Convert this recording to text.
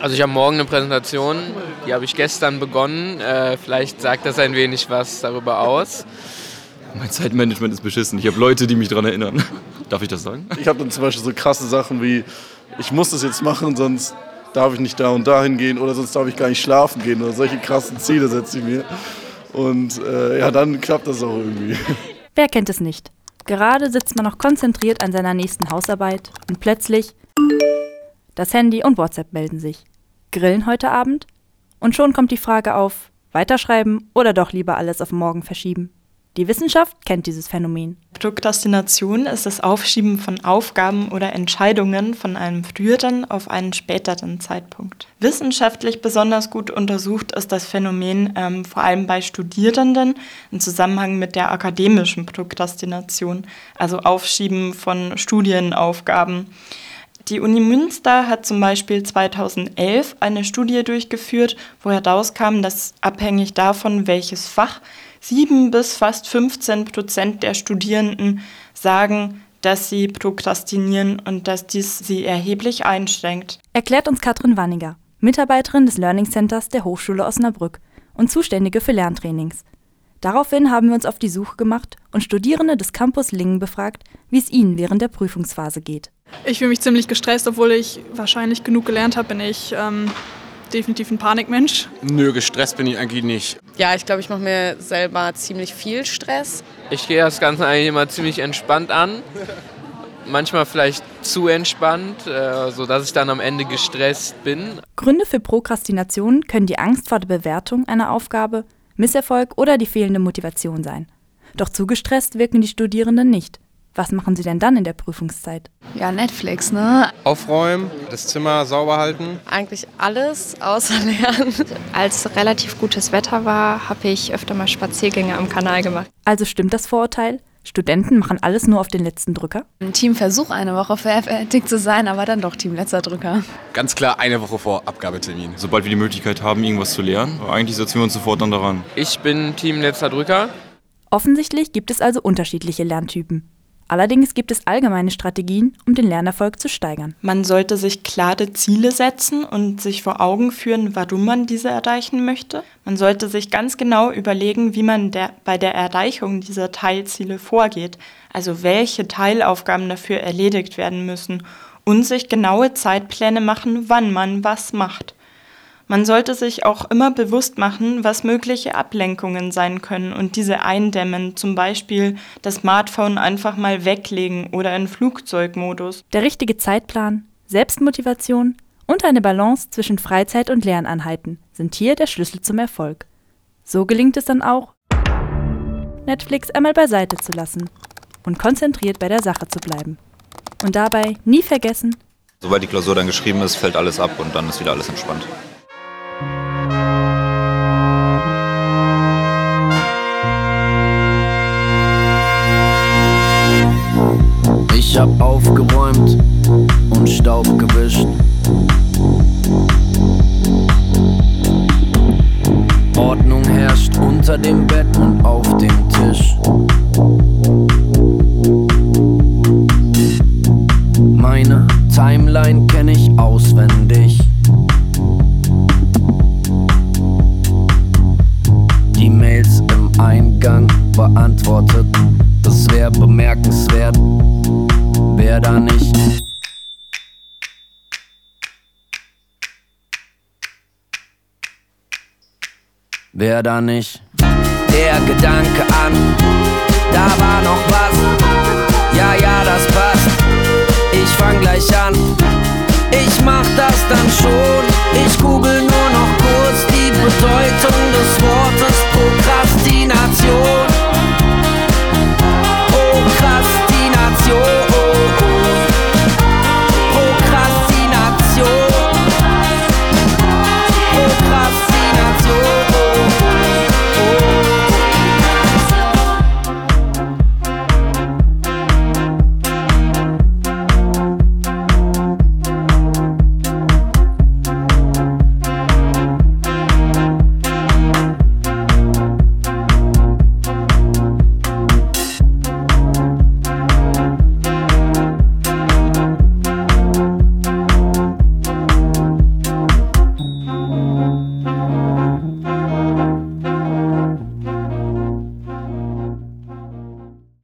Also ich habe morgen eine Präsentation, die habe ich gestern begonnen. Äh, vielleicht sagt das ein wenig was darüber aus. Mein Zeitmanagement ist beschissen. Ich habe Leute, die mich daran erinnern. Darf ich das sagen? Ich habe dann zum Beispiel so krasse Sachen wie, ich muss das jetzt machen, sonst darf ich nicht da und dahin gehen oder sonst darf ich gar nicht schlafen gehen oder solche krassen Ziele setze ich mir. Und äh, ja, dann klappt das auch irgendwie. Wer kennt es nicht? Gerade sitzt man noch konzentriert an seiner nächsten Hausarbeit und plötzlich das Handy und WhatsApp melden sich. Grillen heute Abend? Und schon kommt die Frage auf, weiterschreiben oder doch lieber alles auf morgen verschieben. Die Wissenschaft kennt dieses Phänomen. Prokrastination ist das Aufschieben von Aufgaben oder Entscheidungen von einem früheren auf einen späteren Zeitpunkt. Wissenschaftlich besonders gut untersucht ist das Phänomen ähm, vor allem bei Studierenden im Zusammenhang mit der akademischen Prokrastination, also Aufschieben von Studienaufgaben. Die Uni Münster hat zum Beispiel 2011 eine Studie durchgeführt, wo herauskam, dass abhängig davon, welches Fach sieben bis fast 15 Prozent der Studierenden sagen, dass sie prokrastinieren und dass dies sie erheblich einschränkt. Erklärt uns Katrin Wanniger, Mitarbeiterin des Learning Centers der Hochschule Osnabrück und Zuständige für Lerntrainings. Daraufhin haben wir uns auf die Suche gemacht und Studierende des Campus Lingen befragt, wie es ihnen während der Prüfungsphase geht. Ich fühle mich ziemlich gestresst, obwohl ich wahrscheinlich genug gelernt habe, bin ich ähm, definitiv ein Panikmensch. Nö, gestresst bin ich eigentlich nicht. Ja, ich glaube, ich mache mir selber ziemlich viel Stress. Ich gehe das Ganze eigentlich immer ziemlich entspannt an. Manchmal vielleicht zu entspannt, äh, sodass ich dann am Ende gestresst bin. Gründe für Prokrastination können die Angst vor der Bewertung einer Aufgabe, Misserfolg oder die fehlende Motivation sein. Doch zu gestresst wirken die Studierenden nicht. Was machen Sie denn dann in der Prüfungszeit? Ja, Netflix, ne? Aufräumen, das Zimmer sauber halten. Eigentlich alles außer Lernen. Als relativ gutes Wetter war, habe ich öfter mal Spaziergänge am Kanal gemacht. Also stimmt das Vorurteil? Studenten machen alles nur auf den letzten Drücker? Ein Teamversuch, eine Woche fertig zu sein, aber dann doch Team letzter Drücker. Ganz klar eine Woche vor Abgabetermin. Sobald wir die Möglichkeit haben, irgendwas zu lernen, eigentlich setzen wir uns sofort dann daran. Ich bin Team letzter Drücker. Offensichtlich gibt es also unterschiedliche Lerntypen. Allerdings gibt es allgemeine Strategien, um den Lernerfolg zu steigern. Man sollte sich klare Ziele setzen und sich vor Augen führen, warum man diese erreichen möchte. Man sollte sich ganz genau überlegen, wie man der, bei der Erreichung dieser Teilziele vorgeht, also welche Teilaufgaben dafür erledigt werden müssen und sich genaue Zeitpläne machen, wann man was macht. Man sollte sich auch immer bewusst machen, was mögliche Ablenkungen sein können und diese eindämmen, zum Beispiel das Smartphone einfach mal weglegen oder in Flugzeugmodus. Der richtige Zeitplan, Selbstmotivation und eine Balance zwischen Freizeit und Lerneinheiten sind hier der Schlüssel zum Erfolg. So gelingt es dann auch, Netflix einmal beiseite zu lassen und konzentriert bei der Sache zu bleiben. Und dabei nie vergessen, Sobald die Klausur dann geschrieben ist, fällt alles ab und dann ist wieder alles entspannt. Hab aufgeräumt und Staub gewischt. Ordnung herrscht unter dem Bett und auf dem Tisch. Meine Timeline kenne ich auswendig. Die Mails im Eingang beantwortet. Das wäre bemerkenswert, wer da nicht. Wer da nicht? Der Gedanke an, da war noch was. Ja, ja, das passt. Ich fang gleich an. Ich mach das dann schon. Ich google nur noch kurz die Bedeutung des Wortes